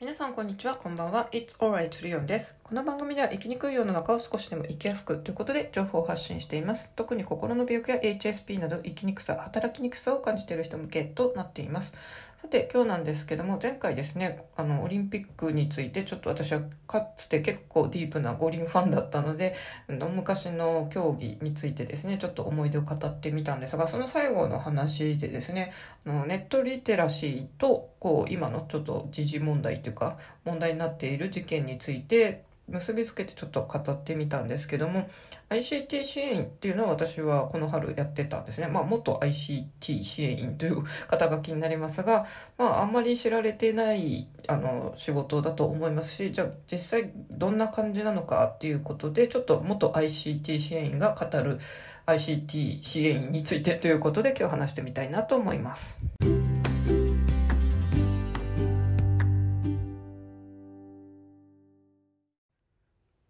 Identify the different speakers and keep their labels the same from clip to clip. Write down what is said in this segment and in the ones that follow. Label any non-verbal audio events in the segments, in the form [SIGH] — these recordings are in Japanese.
Speaker 1: 皆さんこんにちは、こんばんは。It's alright リオンです。この番組では生きにくい世の中を少しでも生きやすくということで情報を発信しています。特に心の病気や HSP など生きにくさ、働きにくさを感じている人向けとなっています。さて今日なんですけども前回ですねあのオリンピックについてちょっと私はかつて結構ディープな五輪ファンだったので昔の競技についてですねちょっと思い出を語ってみたんですがその最後の話でですねあのネットリテラシーとこう今のちょっと時事問題というか問題になっている事件について結びつけてちょっと語ってみたんですけども ICT 支援員っていうのは私はこの春やってたんですね。まあ元 ICT 支援員という肩書きになりますが、まああんまり知られてないあの仕事だと思いますし、じゃあ実際どんな感じなのかっていうことで、ちょっと元 ICT 支援員が語る ICT 支援員についてということで今日話してみたいなと思います。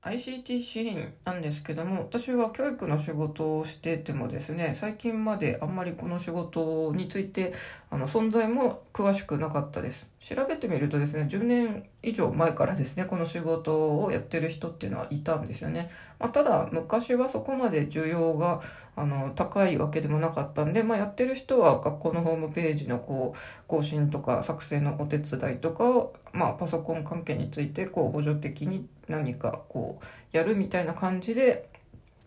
Speaker 1: ICT シーンなんですけども、私は教育の仕事をしててもですね、最近まであんまりこの仕事について、あの、存在も詳しくなかったです。調べてみるとですね、10年以上前からですね、この仕事をやってる人っていうのはいたんですよね。まあ、ただ、昔はそこまで需要が、あの、高いわけでもなかったんで、まあ、やってる人は学校のホームページのこう、更新とか作成のお手伝いとかを、まあ、パソコン関係について、こう、補助的に何かこう、やるみたいな感じで、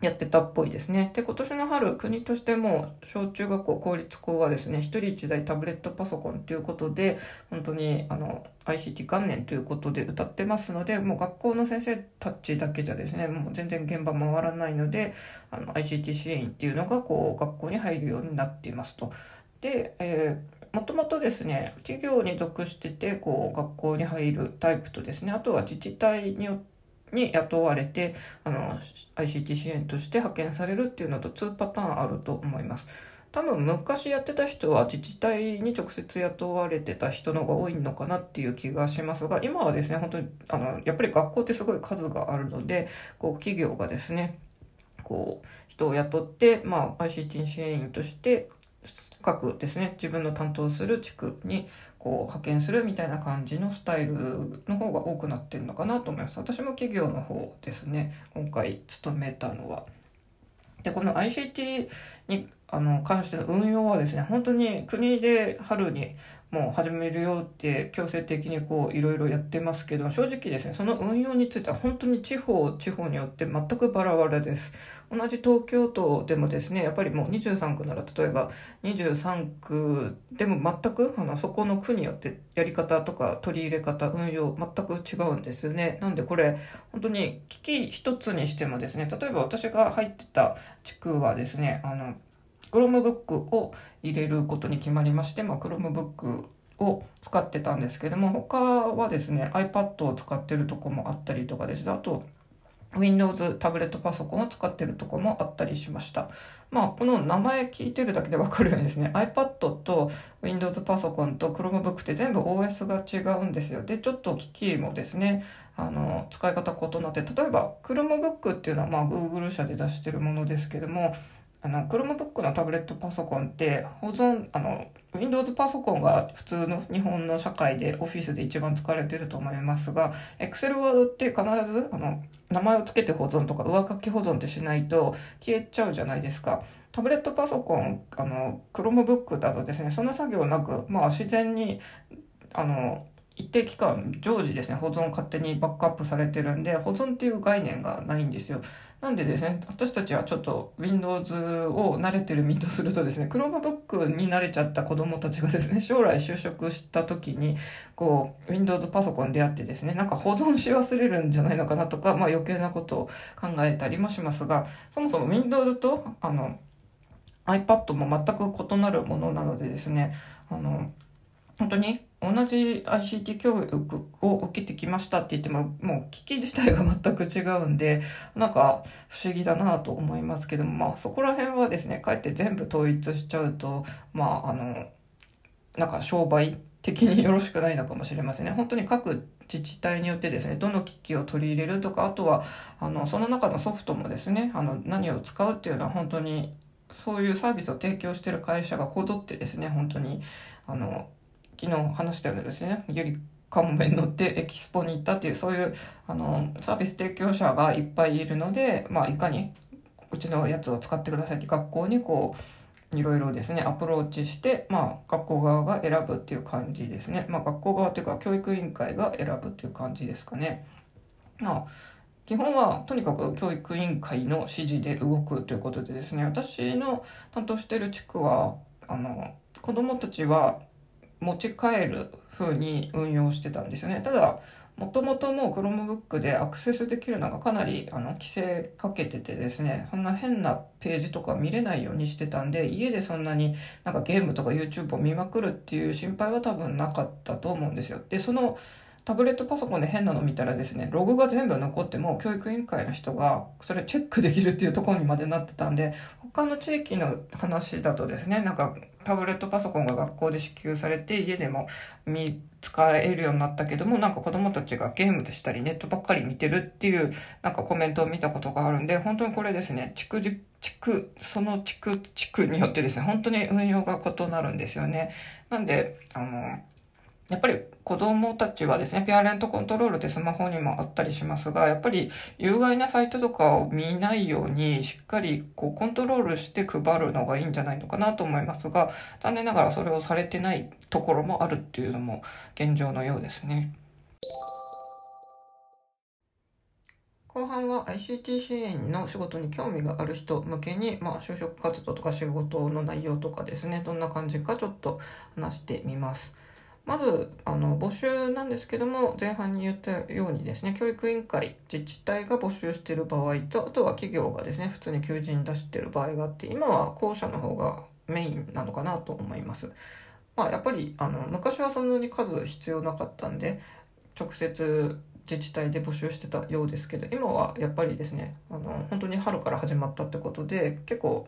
Speaker 1: やってたっぽいですね。で、今年の春、国としても、小中学校、公立校はですね、一人一台タブレットパソコンということで、本当に、あの、ICT 元年ということで歌ってますので、もう学校の先生たちだけじゃですね、もう全然現場回らないので、あの、ICT 支援員っていうのが、こう、学校に入るようになっていますと。で、えー、もともとですね、企業に属してて、こう、学校に入るタイプとですね、あとは自治体によっ、に雇われて、あの、ICT 支援として派遣されるっていうのと2パターンあると思います。多分昔やってた人は自治体に直接雇われてた人の方が多いのかなっていう気がしますが、今はですね、本当に、あの、やっぱり学校ってすごい数があるので、こう、企業がですね、こう、人を雇って、まあ、ICT 支援員として各ですね、自分の担当する地区にこう派遣するみたいな感じのスタイルの方が多くなってるのかなと思います。私も企業の方ですね、今回勤めたのは。で、この ICT にあの関しての運用はですね、本当に国で春にもう始めるよって強制的にこういろいろやってますけど、正直ですね、その運用については本当に地方、地方によって全くバラバラです。同じ東京都でもですね、やっぱりもう23区なら例えば23区でも全くあのそこの区によってやり方とか取り入れ方、運用全く違うんですよね。なんでこれ本当に危機一つにしてもですね、例えば私が入ってた地区はですね、あの、Chromebook を入れることに決まりまして、まあ、Chromebook を使ってたんですけども、他はですね、iPad を使ってるとこもあったりとかです。あと、Windows タブレットパソコンを使ってるとこもあったりしました。まあ、この名前聞いてるだけでわかるようにですね、[LAUGHS] iPad と Windows パソコンと Chromebook って全部 OS が違うんですよ。で、ちょっと機器もですね、あの、使い方異なって、例えば Chromebook っていうのはまあ Google 社で出してるものですけども、あの、Chromebook のタブレットパソコンって保存、あの、Windows パソコンが普通の日本の社会で Office で一番使われてると思いますが、Excel ワードって必ず、あの、名前を付けて保存とか上書き保存ってしないと消えちゃうじゃないですか。タブレットパソコン、あの、Chromebook だとですね、その作業なく、まあ自然に、あの、一定期間常時ですね保存勝手にバックアップされてるんで保存っていう概念がないんですよ。なんでですね私たちはちょっと Windows を慣れてる [LAUGHS] 身とするとですね Chromebook に慣れちゃった子供たちがですね [LAUGHS] 将来就職した時にこう Windows パソコンであってですねなんか保存し忘れるんじゃないのかなとかまあ余計なことを考えたりもしますがそもそも Windows とあの iPad も全く異なるものなのでですねあの本当に同じ ICT 教育を受けてきましたって言っても、もう機器自体が全く違うんで、なんか不思議だなと思いますけども、まあそこら辺はですね、かえって全部統一しちゃうと、まああの、なんか商売的によろしくないのかもしれませんね。本当に各自治体によってですね、どの機器を取り入れるとか、あとは、あの、その中のソフトもですね、あの、何を使うっていうのは本当に、そういうサービスを提供してる会社がこぞってですね、本当に、あの、昨日話したようにですね、よりカモメに乗ってエキスポに行ったっていう、そういう、あの、サービス提供者がいっぱいいるので、まあ、いかに、うちのやつを使ってくださいって学校にこう、いろいろですね、アプローチして、まあ、学校側が選ぶっていう感じですね。まあ、学校側というか、教育委員会が選ぶっていう感じですかね。まあ、基本はとにかく教育委員会の指示で動くということでですね、私の担当している地区は、あの、子供たちは持ち帰る風に運用してたんですよね。ただ、もともともう Chromebook でアクセスできるのがかなりあの規制かけててですね、そんな変なページとか見れないようにしてたんで、家でそんなになんかゲームとか YouTube を見まくるっていう心配は多分なかったと思うんですよ。で、そのタブレットパソコンで変なの見たらですね、ログが全部残っても教育委員会の人がそれチェックできるっていうところにまでなってたんで、他の地域の話だとですね、なんかタブレットパソコンが学校で支給されて家でも見使えるようになったけども、なんか子供たちがゲームでしたりネットばっかり見てるっていうなんかコメントを見たことがあるんで、本当にこれですね、地区、地区、その地区、地区によってですね、本当に運用が異なるんですよね。なんで、あの、やっぱり子供たちはですね、ペアレントコントロールってスマホにもあったりしますが、やっぱり有害なサイトとかを見ないようにしっかりこうコントロールして配るのがいいんじゃないのかなと思いますが、残念ながらそれをされてないところもあるっていうのも現状のようですね。後半は ICT 支援の仕事に興味がある人向けに、まあ、就職活動とか仕事の内容とかですね、どんな感じかちょっと話してみます。まずあの募集なんですけども前半に言ったようにですね教育委員会自治体が募集している場合とあとは企業がですね普通に求人出してる場合があって今は後者の方がメインなのかなと思います。まあ、やっぱりあの昔はそんなに数必要なかったんで直接自治体で募集してたようですけど今はやっぱりですねあの本当に春から始まったってことで結構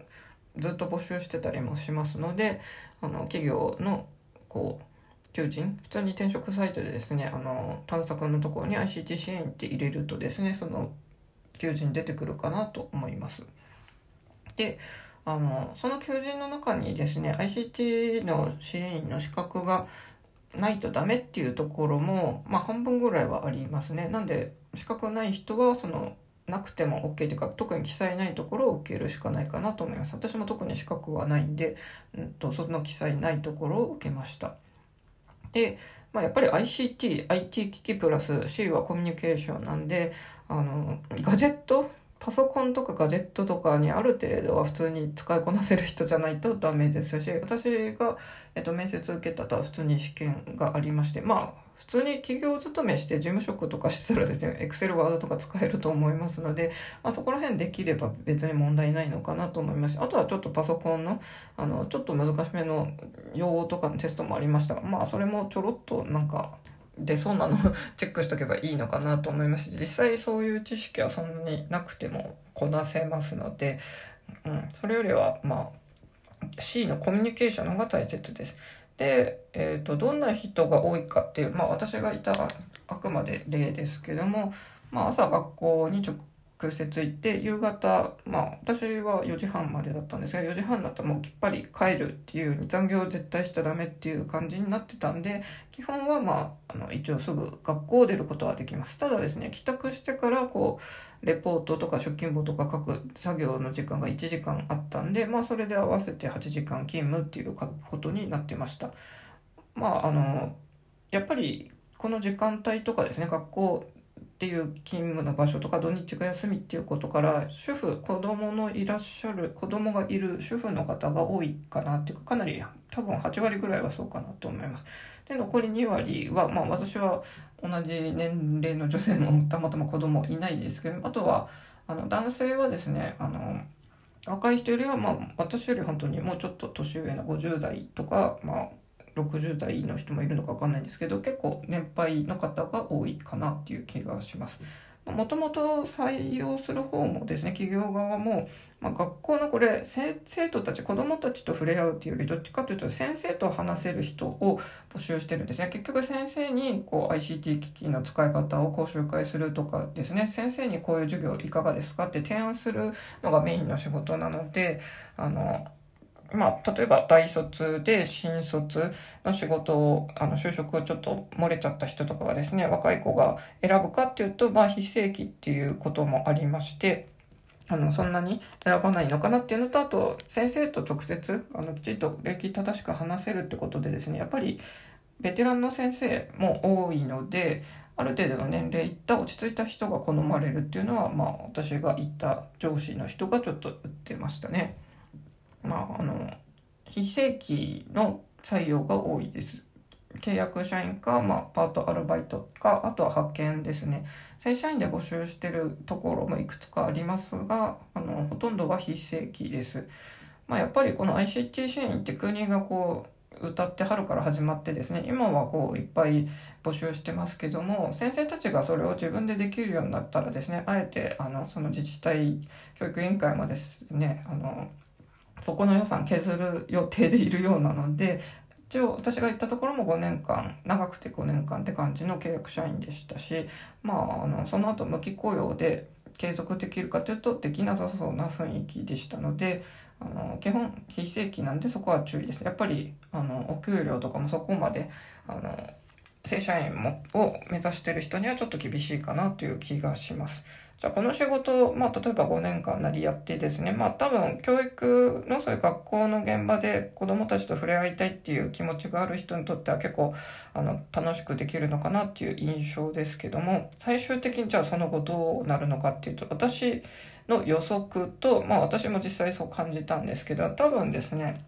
Speaker 1: ずっと募集してたりもしますのであの企業のこう求人？普通に転職サイトでですねあの探索のところに ICT 支援って入れるとですねその求人出てくるかなと思います。であのその求人の中にですね ICT の支援員の資格がないとダメっていうところも、まあ、半分ぐらいはありますね。なんで資格ない人はそのなくても OK というか特に記載ないところを受けるしかないかなと思います。私も特に資格はないんで、うんと、とその記載ないところを受けました。で、まあ、やっぱり ICT、IT 機器プラス C はコミュニケーションなんで、あの、ガジェットパソコンとかガジェットとかにある程度は普通に使いこなせる人じゃないとダメですし、私が、えっと、面接受けたとは普通に試験がありまして、まあ、普通に企業勤めして事務職とかしてたらですね、Excel、Word とか使えると思いますので、まあ、そこら辺できれば別に問題ないのかなと思いますし、あとはちょっとパソコンの、あの、ちょっと難しめの用語とかのテストもありました。が、まあ、それもちょろっとなんか、出そうなの [LAUGHS] チェックしとけばいいのかなと思いますし、実際そういう知識はそんなになくてもこなせますので、うん、それよりは、まあ、C のコミュニケーションの方が大切です。で、えっ、ー、と、どんな人が多いかっていう、まあ私がいたあくまで例ですけども、まあ朝学校に直接行って夕方まあ私は4時半までだったんですが4時半だったらもうきっぱり帰るっていう残業絶対しちゃダメっていう感じになってたんで基本はまああの一応すぐ学校を出ることはできます。ただですね帰宅してからこうレポートとか出勤簿とか書く作業の時間が1時間あったんでまあそれで合わせて8時間勤務っていうことになってました。まああのやっぱりこの時間帯とかですね学校っていう勤務の場所とか土日が休みっていうことから主婦子供のいらっしゃる子供がいる主婦の方が多いかなっていうかかなり多分8割ぐらいはそうかなと思います。で残り2割はまあ私は同じ年齢の女性も [LAUGHS] たまたま子供いないですけどあとはあの男性はですねあの若い人よりはまあ私より本当にもうちょっと年上の50代とかまあ60代の人もいるのか分かんないんですけど結構年配の方が多いかなっていう気がします。もともと採用する方もですね企業側も、まあ、学校のこれ生徒たち子どもたちと触れ合うっていうよりどっちかというと先生と話せる人を募集してるんですね。結局先生にこう ICT 機器の使い方を講習会するとかですね。先生にこういう授業いかがですかって提案するのがメインの仕事なのであのまあ、例えば大卒で新卒の仕事を、あの、就職をちょっと漏れちゃった人とかがですね、若い子が選ぶかっていうと、まあ、非正規っていうこともありまして、あの、そんなに選ばないのかなっていうのと、あと、先生と直接、あの、きちんと礼儀正しく話せるってことでですね、やっぱり、ベテランの先生も多いので、ある程度の年齢いった落ち着いた人が好まれるっていうのは、まあ、私が言った上司の人がちょっと言ってましたね。まあ、あの、非正規の採用が多いです。契約社員か、まあ、パートアルバイトか、あとは派遣ですね。正社員で募集してるところもいくつかありますが、あの、ほとんどは非正規です。まあ、やっぱりこの ICT 支援って国がこう、歌って春から始まってですね、今はこういっぱい募集してますけども、先生たちがそれを自分でできるようになったらですね、あえて、あの、その自治体教育委員会もですね、あの、そこの予算削る予定でいるようなので、一応私が行ったところも5年間、長くて5年間って感じの契約社員でしたし、まあ、あの、その後無期雇用で継続できるかというとできなさそうな雰囲気でしたので、あの、基本非正規なんでそこは注意です。やっぱり、あの、お給料とかもそこまで、あの、正社員もを目指してる人にはちょっと厳しいかなという気がします。じゃあこの仕事、まあ例えば5年間なりやってですね、まあ多分教育のそういう学校の現場で子供たちと触れ合いたいっていう気持ちがある人にとっては結構あの楽しくできるのかなっていう印象ですけども、最終的にじゃあその後どうなるのかっていうと、私の予測と、まあ私も実際そう感じたんですけど、多分ですね、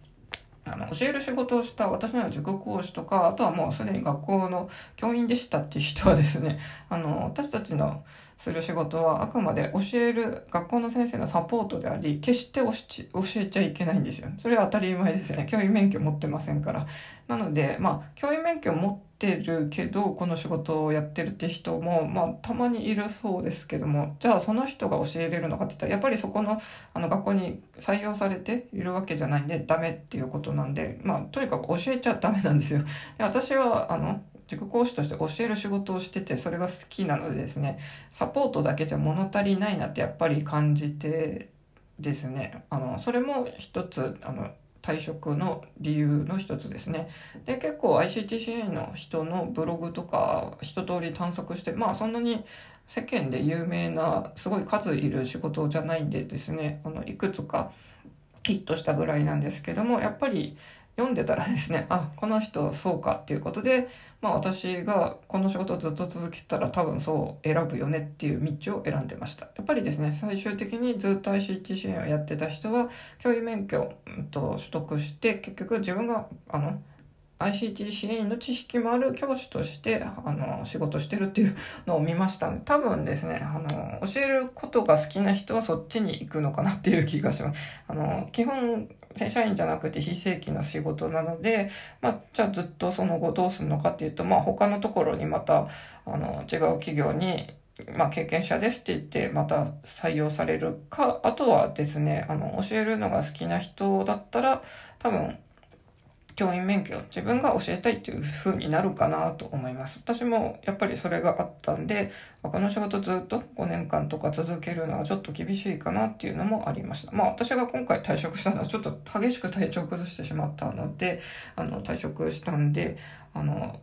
Speaker 1: あの、教える仕事をした私のような塾講師とか、あとはもうすでに学校の教員でしたっていう人はですね、[LAUGHS] あの、私たちのする仕事はあくまで教える学校の先生のサポートであり、決して教えちゃいけないんですよ。それは当たり前ですよね。教員免許持ってませんから。なので、まあ、教員免許を持ってるけど、この仕事をやってるって人も、まあ、たまにいるそうですけども、じゃあその人が教えれるのかって言ったら、やっぱりそこの、あの、学校に採用されているわけじゃないんで、ダメっていうことなんで、まあ、とにかく教えちゃダメなんですよ。で私は、あの、塾講師として教える仕事をしてて、それが好きなのでですね、サポートだけじゃ物足りないなってやっぱり感じてですね、あの、それも一つ、あの、退職の理由の一つですね。で、結構 ICTCA の人のブログとか一通り探索して、まあそんなに世間で有名なすごい数いる仕事じゃないんでですね、あの、いくつかヒットしたぐらいなんですけども、やっぱり読んでたらですね、あ、この人そうかっていうことで、まあ私がこの仕事をずっと続けたら多分そう選ぶよねっていう道を選んでました。やっぱりですね、最終的にずっと ICT 支援をやってた人は、教員免許を、うん、と取得して、結局自分が、あの、ICT 支援員の知識もある教師として、あの、仕事してるっていう [LAUGHS] のを見ました、多分ですね、あの、教えることが好きな人はそっちに行くのかなっていう気がします。あの、基本、正社員じゃなくて非正規の仕事なので、まあ、じゃあずっとその後どうするのかっていうと、まあ、他のところにまた、あの、違う企業に、まあ、経験者ですって言って、また採用されるか、あとはですね、あの、教えるのが好きな人だったら、多分、教員免許自分が教えたいっていう風になるかなと思います。私もやっぱりそれがあったんで、この仕事ずっと5年間とか続けるのはちょっと厳しいかなっていうのもありました。まあ私が今回退職したのはちょっと激しく体調崩してしまったので、あの退職したんで、あの、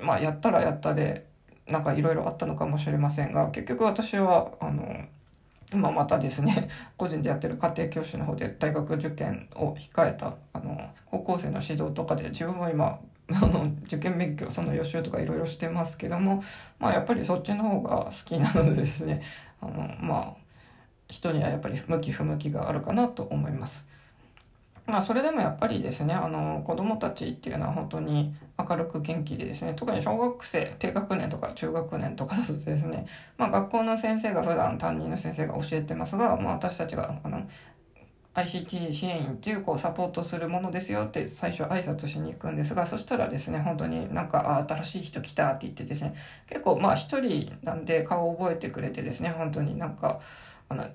Speaker 1: まあやったらやったで、なんかいろいろあったのかもしれませんが、結局私は、あの、今またですね、[LAUGHS] 個人でやってる家庭教師の方で大学受験を控えた、あの、高校生の指導とかで自分も今、[LAUGHS] あの、受験勉強、その予習とかいろいろしてますけども、まあやっぱりそっちの方が好きなのでですね、あの、まあ、人にはやっぱり向き不向きがあるかなと思います。まあ、それでもやっぱりですね、あの、子供たちっていうのは本当に明るく元気でですね、特に小学生、低学年とか中学年とかだとですね、まあ、学校の先生が普段担任の先生が教えてますが、まあ、私たちが、あの、ICT 支援員っていうこうサポートするものですよって最初挨拶しに行くんですが、そしたらですね、本当になんか、あ、新しい人来たって言ってですね、結構まあ一人なんで顔を覚えてくれてですね、本当になんか、あの、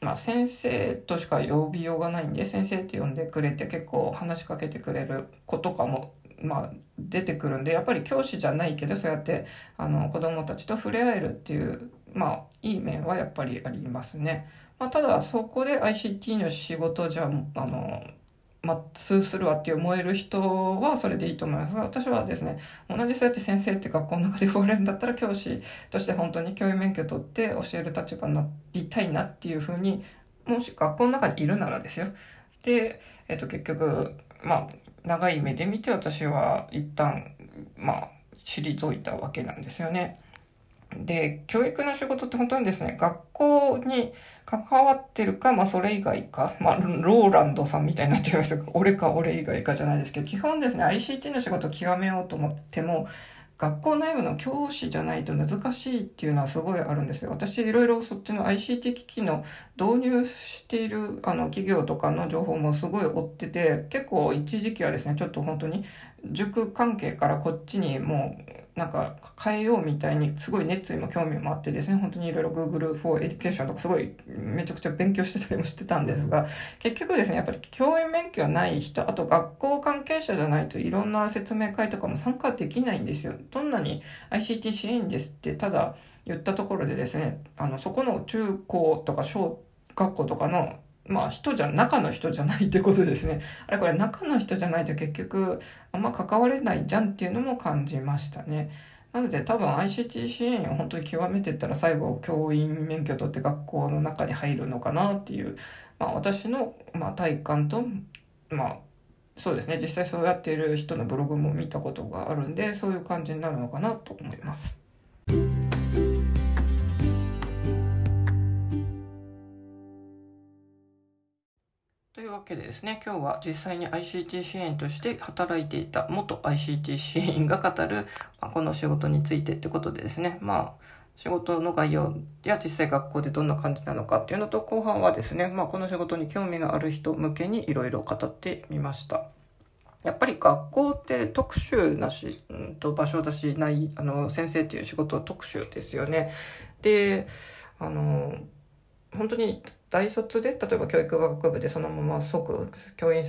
Speaker 1: まあ、先生としか呼びようがないんで、先生って呼んでくれて結構話しかけてくれる子とかも、まあ、出てくるんで、やっぱり教師じゃないけど、そうやって、あの、子供たちと触れ合えるっていう、まあ、いい面はやっぱりありますね。まあ、ただ、そこで ICT の仕事じゃ、あの、まあ、通するわっていう燃える人はそれでいいと思いますが、私はですね、同じそうやって先生って学校の中で言われるんだったら、教師として本当に教員免許取って教える立場になりたいなっていうふうに、もし学校の中にいるならですよ。で、えっと、結局、まあ、長い目で見て私は一旦、まあ、退いたわけなんですよね。で、教育の仕事って本当にですね、学校に関わってるか、まあそれ以外か、まあローランドさんみたいになってました俺か俺以外かじゃないですけど、基本ですね、ICT の仕事を極めようと思っても、学校内部の教師じゃないと難しいっていうのはすごいあるんですよ。私いろいろそっちの ICT 機器の導入しているあの企業とかの情報もすごい追ってて、結構一時期はですね、ちょっと本当に塾関係からこっちにもうなんか変えようみたいにすごい熱意も興味もあってですね、本当にいろいろ Google for Education とかすごいめちゃくちゃ勉強してたりもしてたんですが、結局ですね、やっぱり教員免許ない人、あと学校関係者じゃないといろんな説明会とかも参加できないんですよ。どんなに ICT 支援ですってただ言ったところでですね、あの、そこの中高とか小学校とかのまあ人じゃ、中の人じゃないってことですね。あれこれ中の人じゃないと結局あんま関われないじゃんっていうのも感じましたね。なので多分 ICT 支援を本当に極めていったら最後教員免許取って学校の中に入るのかなっていう、まあ私の、まあ、体感と、まあそうですね、実際そうやっている人のブログも見たことがあるんで、そういう感じになるのかなと思います。わけでですね、今日は実際に ICT 支援として働いていた元 ICT 支援員が語る、まあ、この仕事についてってことでですね、まあ、仕事の概要や実際学校でどんな感じなのかっていうのと、後半はですね、まあ、この仕事に興味がある人向けにいろいろ語ってみました。やっぱり学校って特殊なし、うんと場所だし、ない、あの、先生っていう仕事は特殊ですよね。で、あの、本当に大卒で、例えば教育学部でそのまま即教員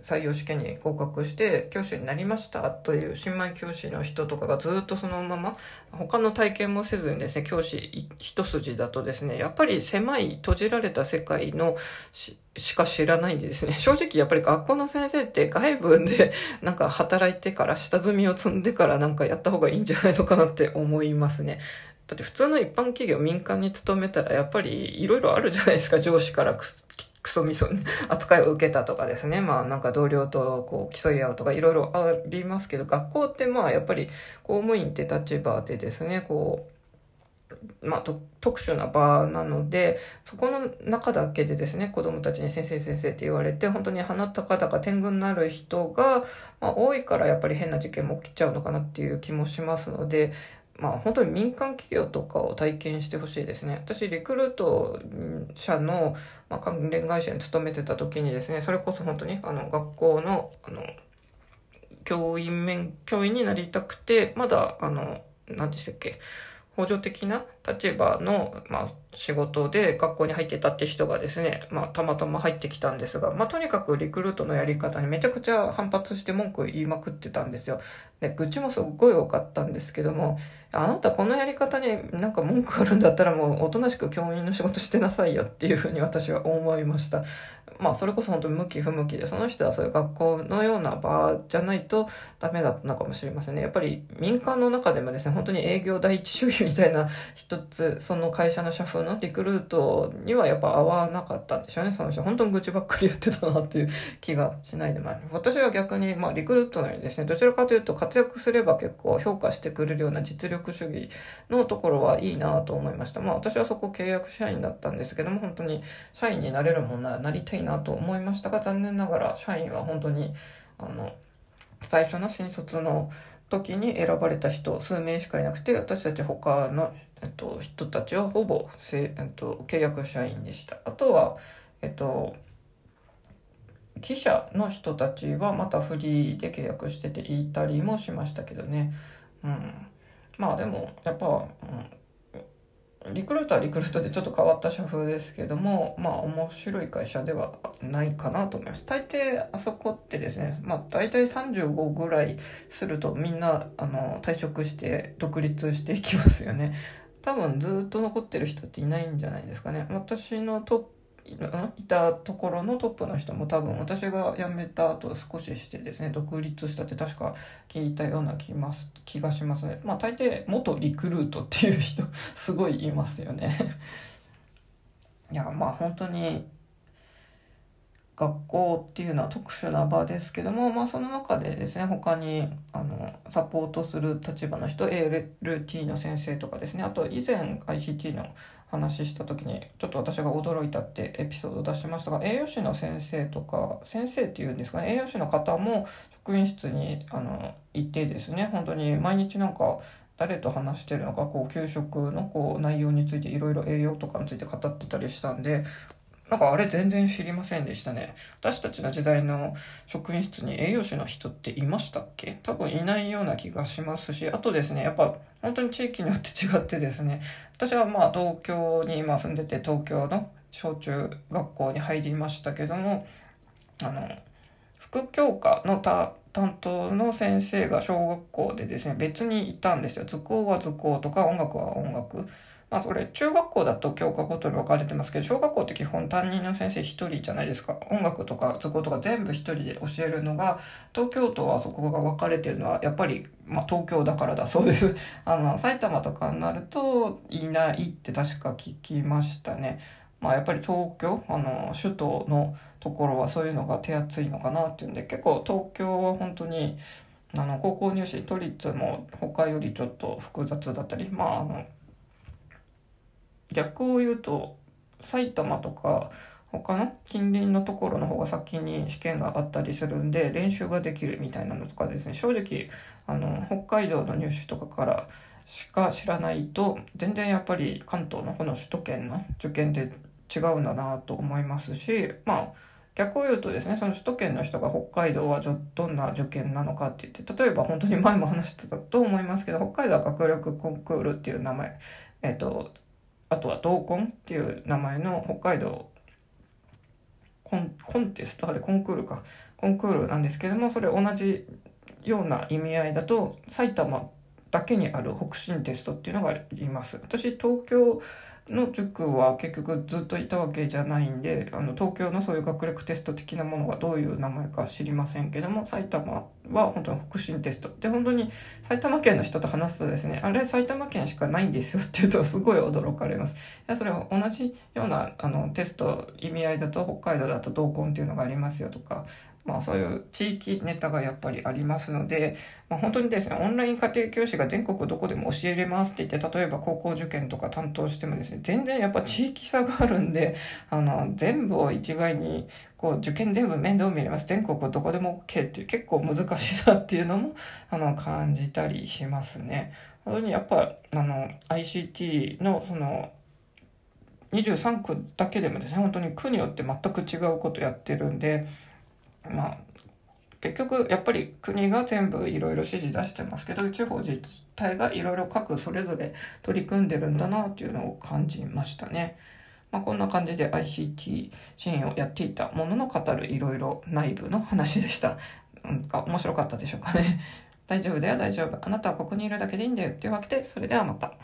Speaker 1: 採用試験に合格して教師になりましたという新米教師の人とかがずっとそのまま他の体験もせずにですね、教師一筋だとですね、やっぱり狭い閉じられた世界のしか知らないんでですね、[LAUGHS] 正直やっぱり学校の先生って外部で [LAUGHS] なんか働いてから下積みを積んでからなんかやった方がいいんじゃないのかなって思いますね。だって普通の一般企業民間に勤めたらやっぱりいろいろあるじゃないですか [LAUGHS] 上司からクソみそ [LAUGHS] 扱いを受けたとかですね。まあなんか同僚とこう競い合うとかいろいろありますけど、学校ってまあやっぱり公務員って立場でですね、こう、まあ、特殊な場なので、そこの中だけでですね、子供たちに先生先生って言われて、本当に鼻高々天狗になる人が、まあ、多いからやっぱり変な事件も起きちゃうのかなっていう気もしますので、まあ本当に民間企業とかを体験してほしいですね。私、リクルート社の、まあ、関連会社に勤めてた時にですね、それこそ本当にあの学校の、あの、教員面、教員になりたくて、まだ、あの、何でしたっけ、補助的な立場の、まあ、仕事で学校に入ってたって人がですね、まあ、たまたま入ってきたんですが、まあ、とにかくリクルートのやり方にめちゃくちゃ反発して文句言いまくってたんですよ。で、愚痴もすっごい多かったんですけども、あなたこのやり方になんか文句あるんだったらもうおとなしく教員の仕事してなさいよっていうふうに私は思いました。まあそれこそ本当に向き不向きで、その人はそういう学校のような場じゃないとダメだったのかもしれませんね。やっぱり民間の中でもですね、本当に営業第一主義みたいな人一つ、その会社の社風のリクルートにはやっぱ合わなかったんでしょうね、その人。本当に愚痴ばっかり言ってたなっていう気がしないでもある。私は逆に、まあリクルートのようにですね、どちらかというと活躍すれば結構評価してくれるような実力主義のところはいいなと思いました。まあ私はそこ契約社員だったんですけども、本当に社員になれるもんならなりたいなと思いましたが、残念ながら社員は本当に、あの、最初の新卒の時に選ばれた人数名しかいなくて、私たち他の、えっと、人たちはほぼせ、えっと、契約社員でした。あとは、えっと、記者の人たちはまたフリーで契約してていたりもしましたけどね。うん。まあでも、やっぱ、うんリクルートはリクルートでちょっと変わった社風ですけども、まあ面白い会社ではないかなと思います。大抵あそこってですね、まあ大体35ぐらいするとみんなあの退職して独立していきますよね。多分ずっと残ってる人っていないんじゃないですかね。私のトップいたところのトップの人も多分私が辞めた後少ししてですね独立したって確か聞いたような気ます気がしますねまあ大抵元リクルートっていう人すごいいますよねいやまあ本当に学校っていうのは特殊な場ですけども、まあ、その中でですね。他にあのサポートする立場の人 ALT の先生とかですね。あと以前 ICT の話した時にちょっと私が驚いたってエピソードを出しましたが栄養士の先生とか先生っていうんですかね。栄養士の方も職員室にあのいてですね。本当に毎日なんか誰と話してるのかこう給食のこう内容についていろいろ栄養とかについて語ってたりしたんでなんかあれ全然知りませんでしたね。私たちの時代の職員室に栄養士の人っていましたっけ？多分いないような気がしますし、あとですね、やっぱ本当に地域によって違ってですね、私はまあ東京に今住んでて東京の小中学校に入りましたけども、あの、副教科の担当の先生が小学校でですね、別にいたんですよ。図工は図工とか音楽は音楽。まあそれ中学校だと教科ごとに分かれてますけど小学校って基本担任の先生1人じゃないですか。音楽とか図工とか全部1人で教えるのが東京都はそこが分かれてるのはやっぱり、まあ、東京だからだ。そうです [LAUGHS] あの埼玉とかになるといないって確か聞きましたね。まあやっぱり東京あの首都のところはそういうのが手厚いのかなっていうんで結構東京は本当にあの高校入試都立も他よりちょっと複雑だったりまああの逆を言うと埼玉とか他の近隣のところの方が先に試験があったりするんで練習ができるみたいなのとかですね。正直あの北海道の入試とかからしか知らないと全然やっぱり関東のこの首都圏の受験って違うんだなと思いますしまあ逆を言うとですねその首都圏の人が北海道はどんな受験なのかって言って例えば本当に前も話してたと思いますけど北海道は学力コンクールっていう名前えっ、とあとは同梱っていう名前の北海道コンコンテストあれコンクールか。コンクールなんですけどもそれ同じような意味合いだと埼玉だけにある北進テストっていうのがあります。私東京の塾は結局ずっといたわけじゃないんであの東京のそういう学力テスト的なものがどういう名前か知りませんけども埼玉は本当に北進テスト。で本当に埼玉県の人と話すとですねあれ埼玉県しかないんですよって言うとすごい驚かれます。いやそれは同じようなあのテスト意味合いだと北海道だと同梱っていうのがありますよとかまあそういう地域ネタがやっぱりありますので、まあ、本当にですね、オンライン家庭教師が全国どこでも教えれますって言って、例えば高校受験とか担当してもですね、全然やっぱ地域差があるんで、あの、全部を一概に、こう、受験全部面倒見れます。全国どこでも OK っていう結構難しいなっていうのも、あの、感じたりしますね。本当にやっぱ、あの、ICT のその、23区だけでもですね、本当に区によって全く違うことやってるんで、まあ結局やっぱり国が全部いろいろ指示出してますけど地方自治体がいろいろ各それぞれ取り組んでるんだなっていうのを感じましたね。まあ、こんな感じで ICT 支援をやっていたものの語るいろいろ内部の話でした。なんか面白かったでしょうかね。大丈夫だよ大丈夫。あなたはここにいるだけでいいんだよ。というわけでそれではまた。